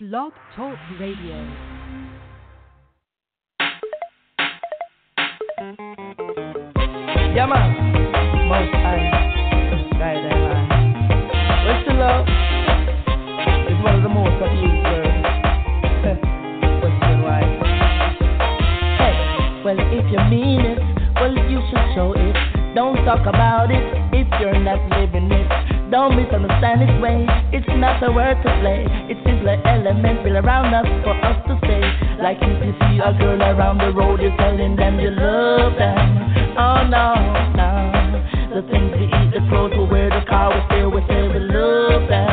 Blog Talk Radio. Yeah, man. Most high. Guide them high. What's the love? It's one of the most abused words. Question why? Hey, well, if you mean it, well, you should show it. Don't talk about it if you're not living it. Don't misunderstand its way. It's not a word to play. It's simply elementary around us for us to say. Like if you see a girl around the road, you're telling them you love them. Oh no, no. The things we eat, the clothes we wear, the car we steer, we say we love them.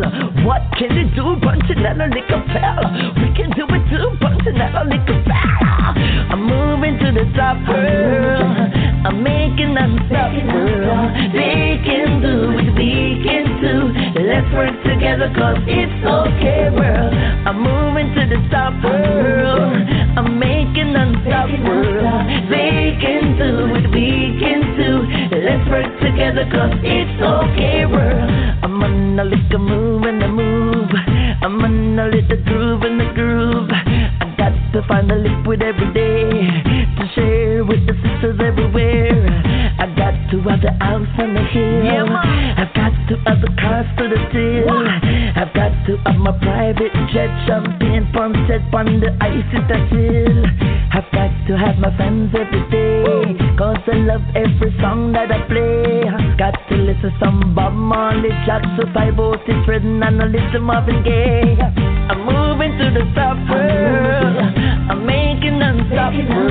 Little. What can you do, Punchinella little fella? We can do it too, Punchinella little fella. I'm moving to the top, girl. I'm making unstoppable. They can do it, we can do. Let's work together, cause it's okay, world. I'm moving to the top, world. I'm making unstoppable. They can do it, we can do. Let's work together, cause it's okay, world. I'm on a little move and a move. I'm on a little groove and a groove. I got to find a liquid every day to share with the sisters everywhere. I got to have the house on the hill. Got to have the cars to the till. I've got to have my private jet, champagne, pump set, on the ice is the chill. I've got to have my friends every day. Cause I love every song that I play. I've Got to listen to some Bob Marley, Jackson, Five Otis, Redding, and a little Marvin Gaye. I'm moving to the top world. I'm making unstoppable.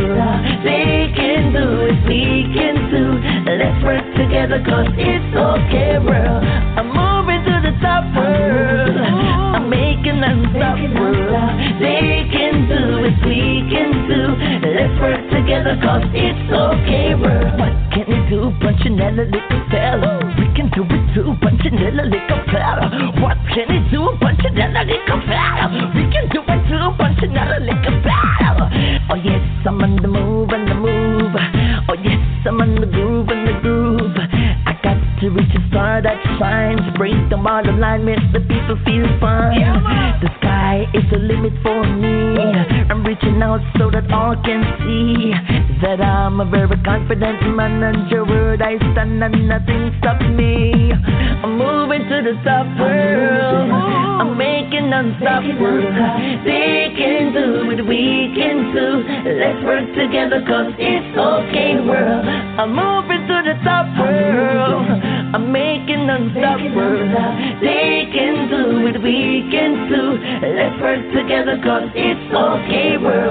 They can do it, we can do. Let's work together, cause it's okay, world. I'm moving to the top world. I'm making unstoppable. They can do it, we can do. Let's work together, cause it's okay, world. What can you do, Punchinella, little fella? We do Punchinella, little fella. What can you do, Punchinella, little fella? We can do it too, little fella. Oh yes, I'm on the move and the move. Oh yes, I'm on the groove and the groove. I got to reach a star that shines, break the bottom line, make the people feel fine. the sky is the limit for me. I'm reaching out so that all can see that I'm a very confident man and your word I stand and nothing stops me. I'm moving to the top world. I'm making unstoppable. They can do it, we can do. Let's work together cause it's okay world. I'm moving to the top world. Making. They can do it, we can do. Let's work together cause it's okay world.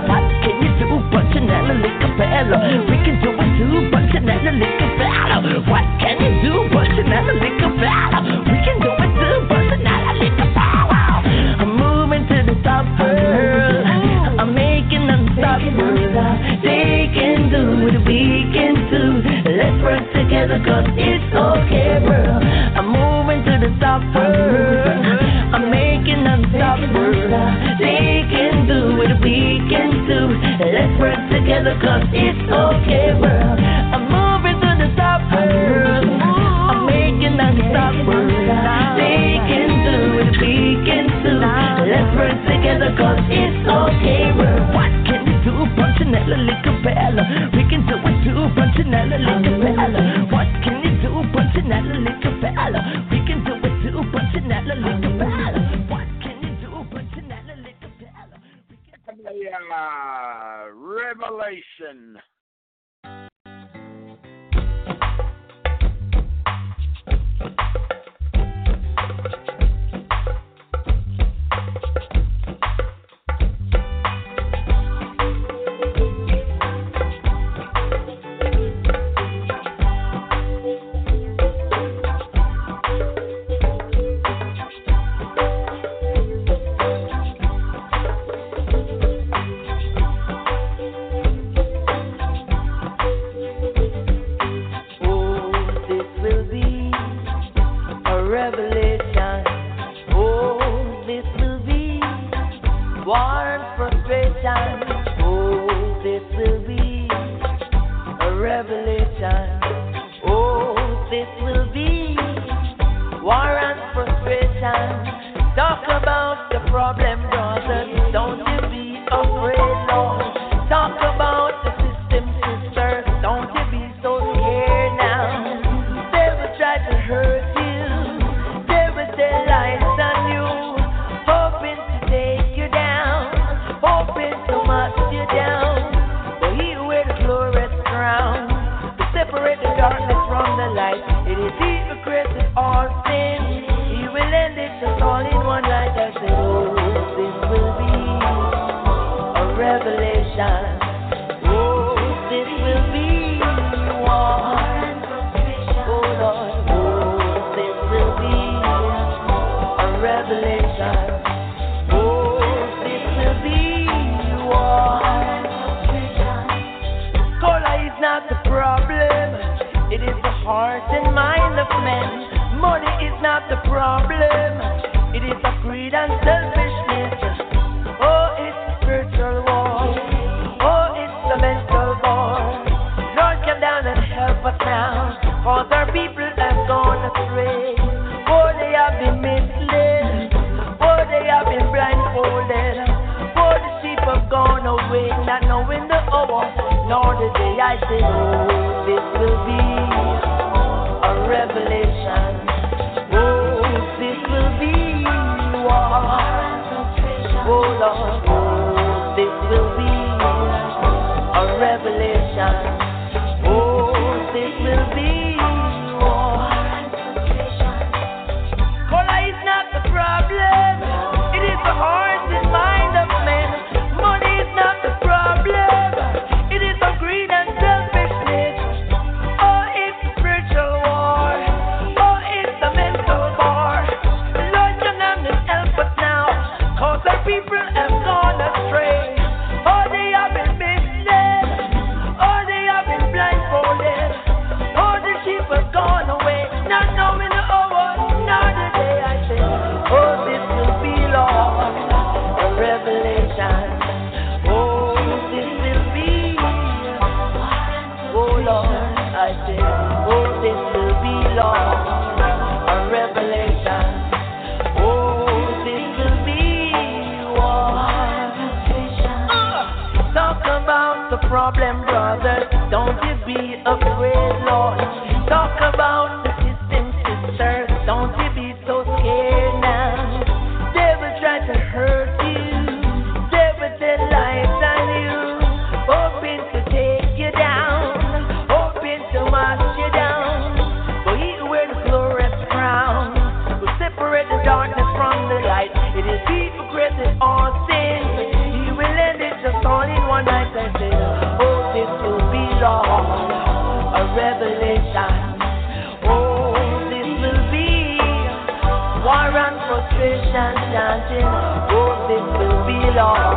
Lord.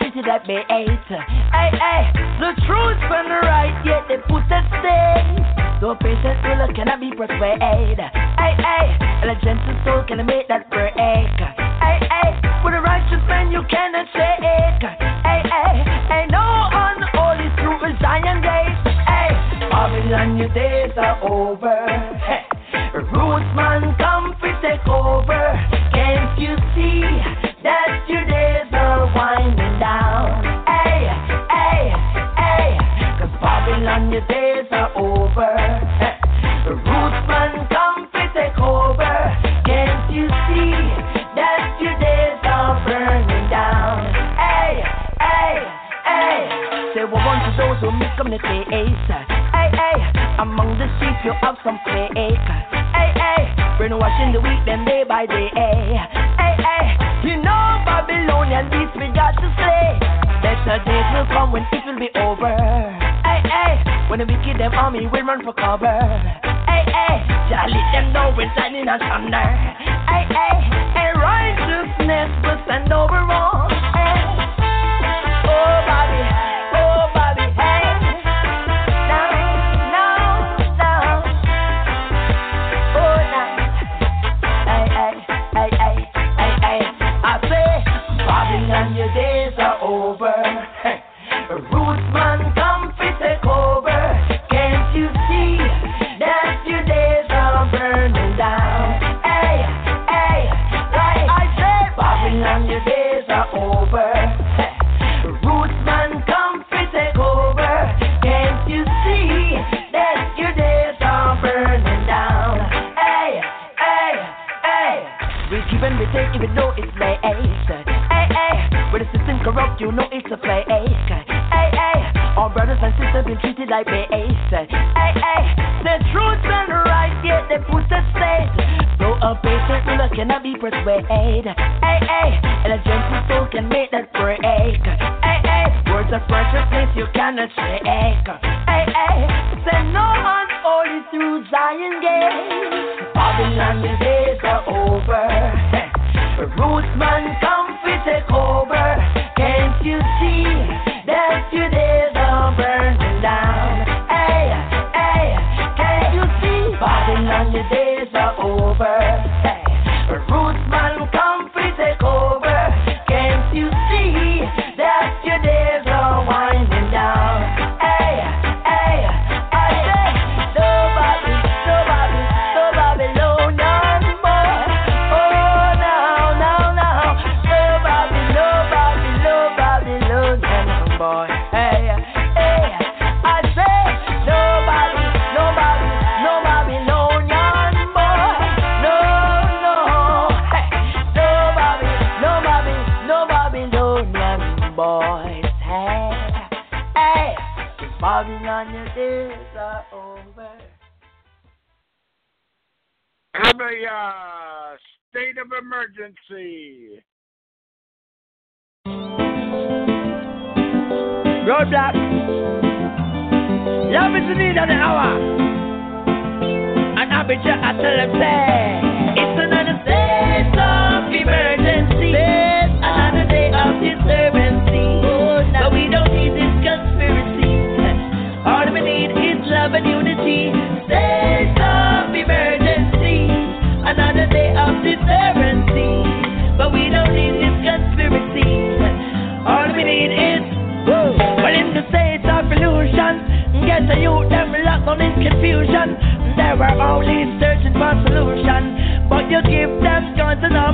Preach that me. Hey, hey, the truth from the right, yet they put a stain. So patiently look, cannot be persuaded? Hey, hey, and a gentle soul cannot make that break? Hey, hey, with a righteous man you cannot shake. Hey, hey, ain't no unholy through a Zion gate. Hey, Babylon, your days are over. Hey, roots man, come communities. Hey, hey, among the sheep you have some flake. Hey, hey, brainwashing the weak them day by day. Hey, hey, you know Babylonian beast we got to slay. Better days will come when it will be over. Hey, hey, when the wicked them army will run for cover. Hey, hey, just let them know we're standing asunder. Hey, hey.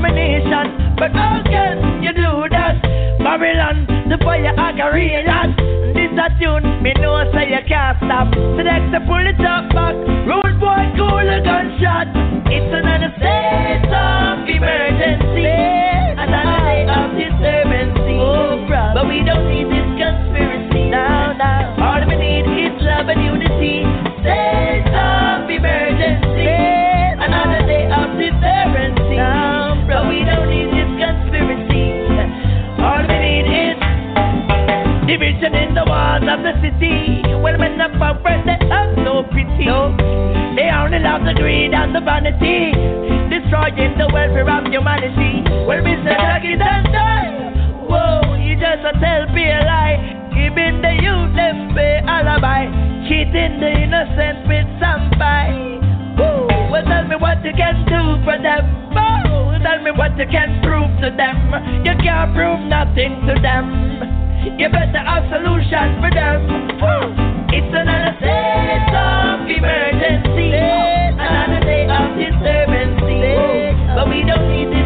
combination. But oh girl, you do that. Babylon, the fire I can read that. This a tune, me know so you can't stop. Select the youth them pay alibi. Cheating the innocent with some pie. Ooh, well, tell me what you can do for them. Oh, tell me what you can prove to them. You can't prove nothing to them. You better have solution for them. Ooh, it's another day of emergency, another day of disturbance. But we don't need this.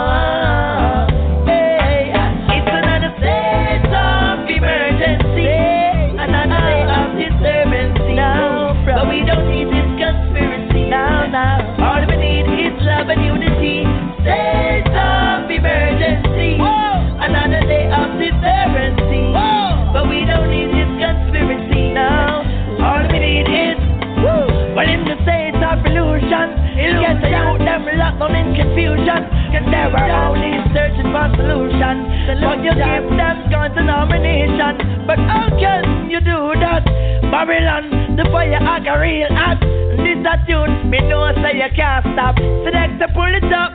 you keep them going to nomination, But how can you do that? Babylon, the fire I got real hot. This a tune, me know say you can't stop. Select to pull it up.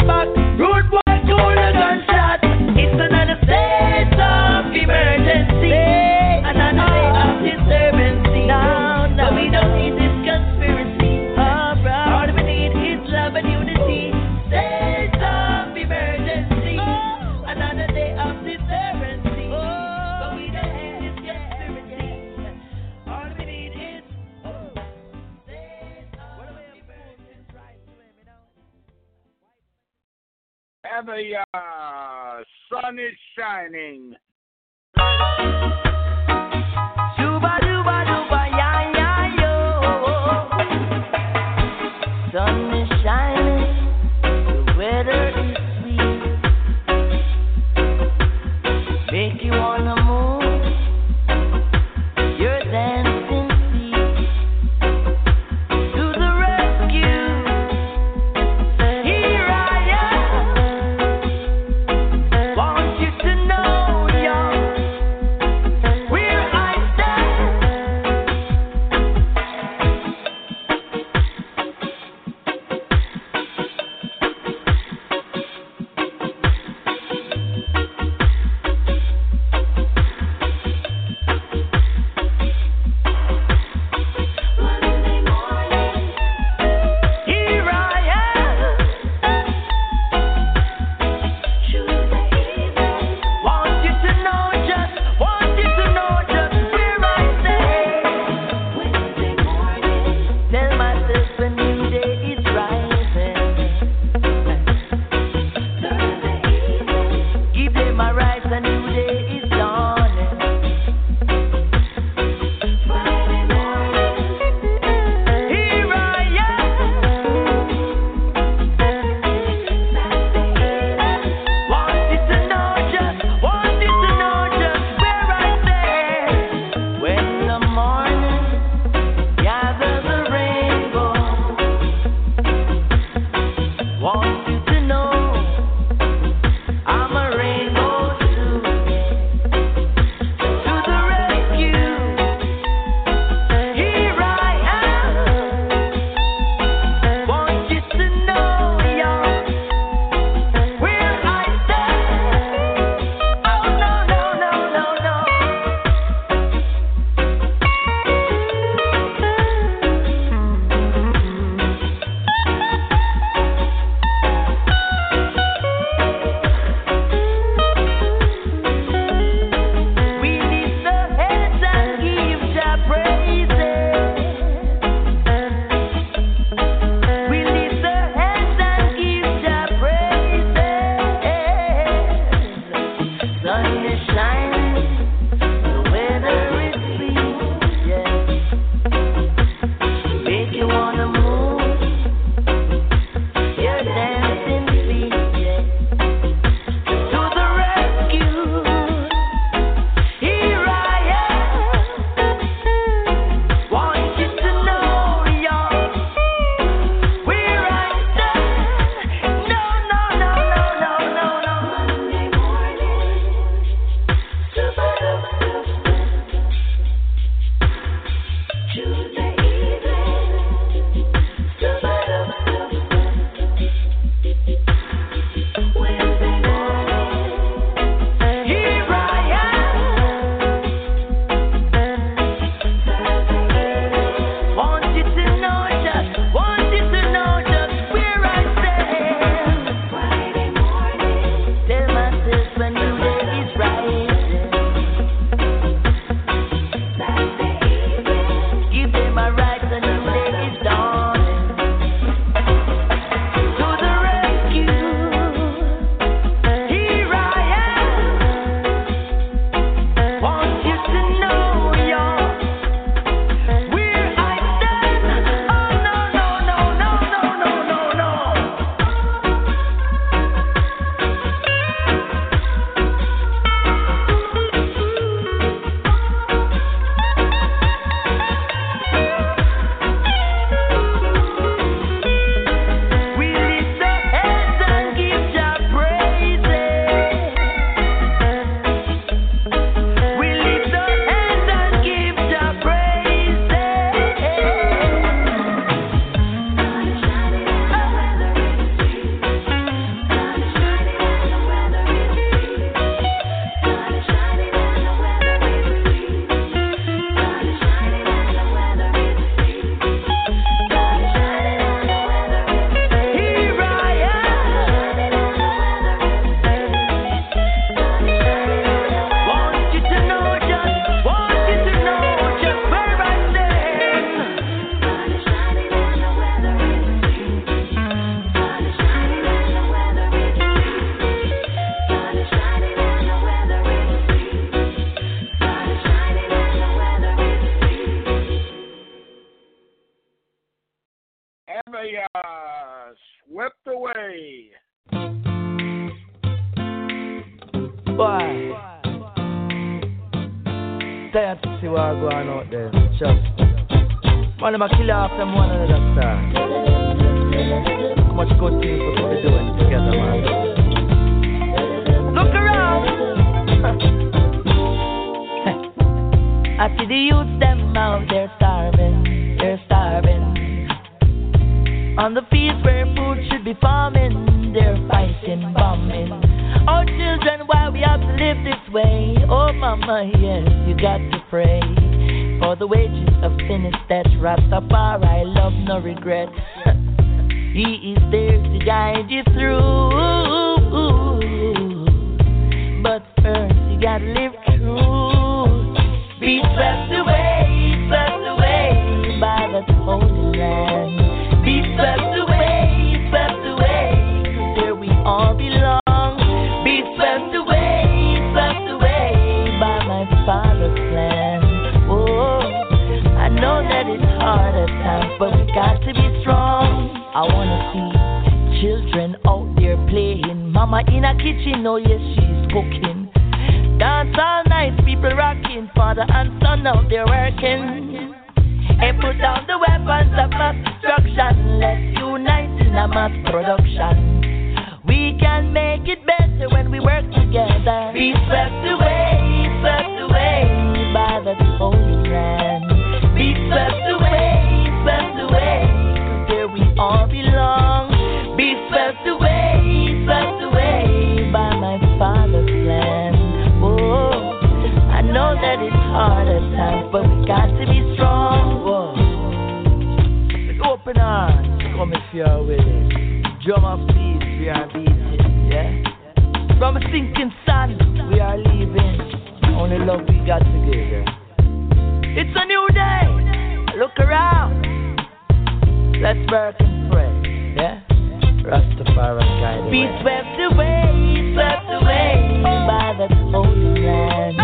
Olivia uh, swept away. Bye. Tired to see what going out there. Just man, them a killer off one another star. How much good things we could be doing together, man. Look around. I see the youth them out there starving. On the fields where food should be farming, they're fighting, bombing. Oh children, why we have to live this way? Oh mama, yes, you got to pray. For the wages of sin is that Rastafari love no regret. he is there to guide you through. But first you gotta live true. Be swept away, swept away by the holy land. Mama in a kitchen, oh yes, she's cooking. Dance all night, people rocking. Father and son out there working. And put down the weapons of mass destruction. Let's unite in a mass production. Come if you're. Drum of peace, we are beating, yeah? From a sinking sun, we are leaving. Only love we got together. It's a new day. Look around. Let's work and pray, yeah? Rastafari guide. Be swept away, swept away by the holy land.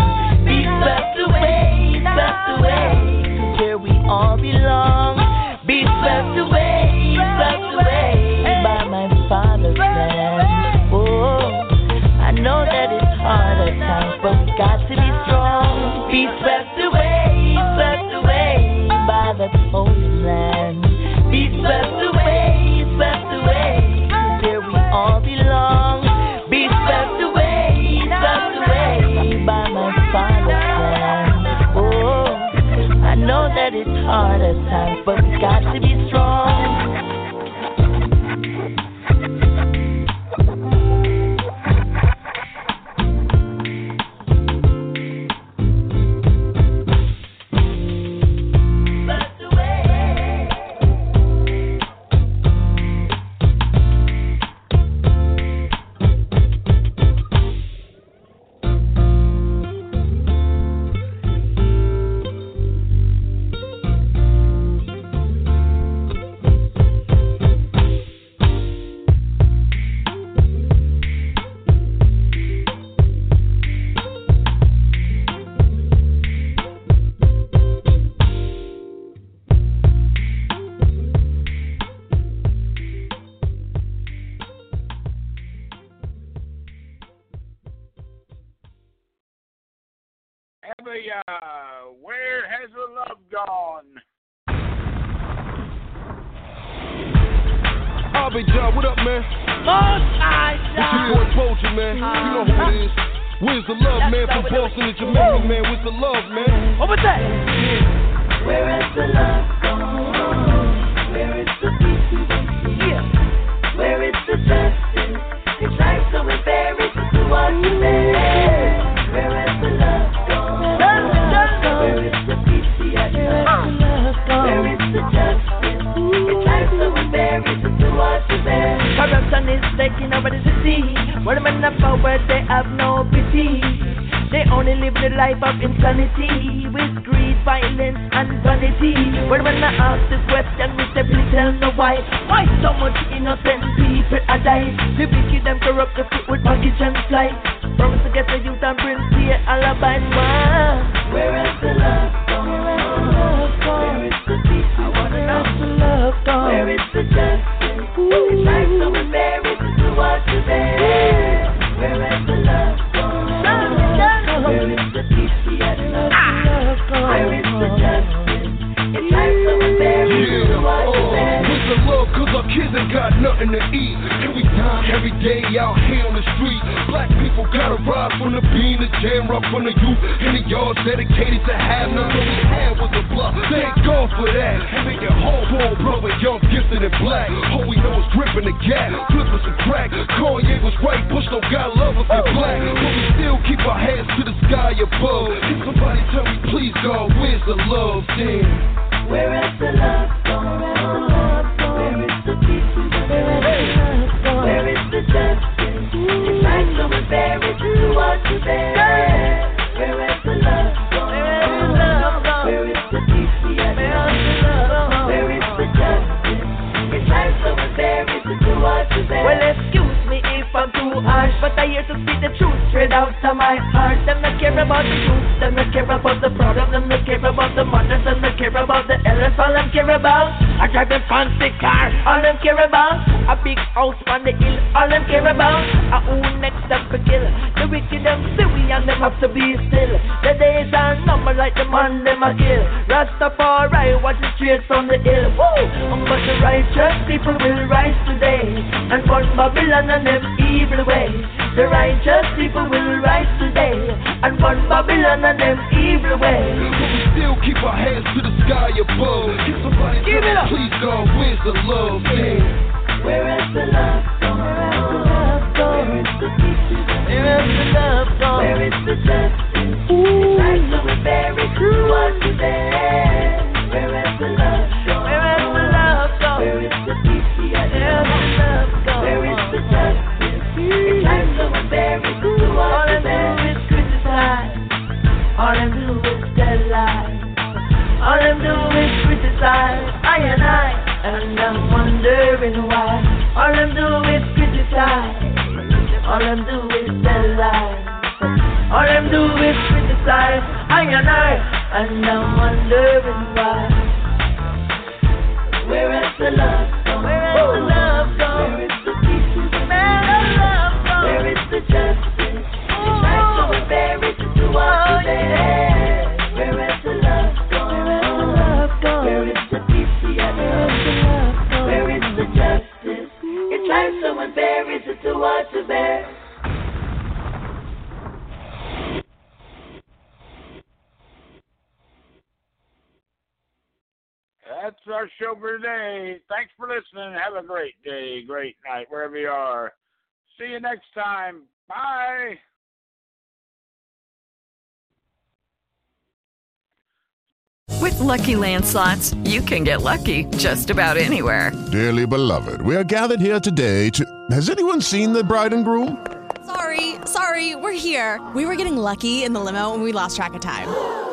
Be swept away, swept away, 'cause here we all belong. Be swept away, uh, where has the love gone? Harvey John, what up, man? It's your boy Poetry, man. You know who it is. Where's the love, man? From Boston to Jamaica, man. Where's the love, man? What was that? Where is the love gone? Where is the peace? Yeah. Where is the justice? It's life so we bear it to what we Is taking over the city. Where the men of power, they have no pity. They only live the life of insanity with greed, violence, and vanity. When when I ask this question, we please tell me why. Why so much innocent people are dying? The wicked and corrupt the fit with baggage and flight. Promise to get the youth and bring fear, alibi? Where is the love from the about, I drive a fancy car. All them care about, a big house on the hill. All them care about, I own next up to kill. The wicked them silly and them have to be still. The days are numbered like the man them a kill. Rastafari, watch it straight from the hill. Woo! But the righteous people will rise today and burn Babylon and them evil ways. The righteous people will rise today and burn Babylon and them evil ways. But we still keep our hands to the sky above. Can somebody Give it up. please, God, where's the love then? Where is the love gone? Where is the peace? Where is the love gone? Where is the justice? It's like so embarrassed to watch you there. Criticize. I and I. And I'm wondering why. All them do is criticize. All them do is tell lies. All them do is criticize. I and I. And I'm wondering why. Show for today. Thanks for listening. Have a great day, great night, wherever you are. See you next time. Bye. With Lucky Land slots, you can get lucky just about anywhere. Dearly beloved, we are gathered here today to. Has anyone seen the bride and groom? Sorry, sorry, we're here. We were getting lucky in the limo and we lost track of time.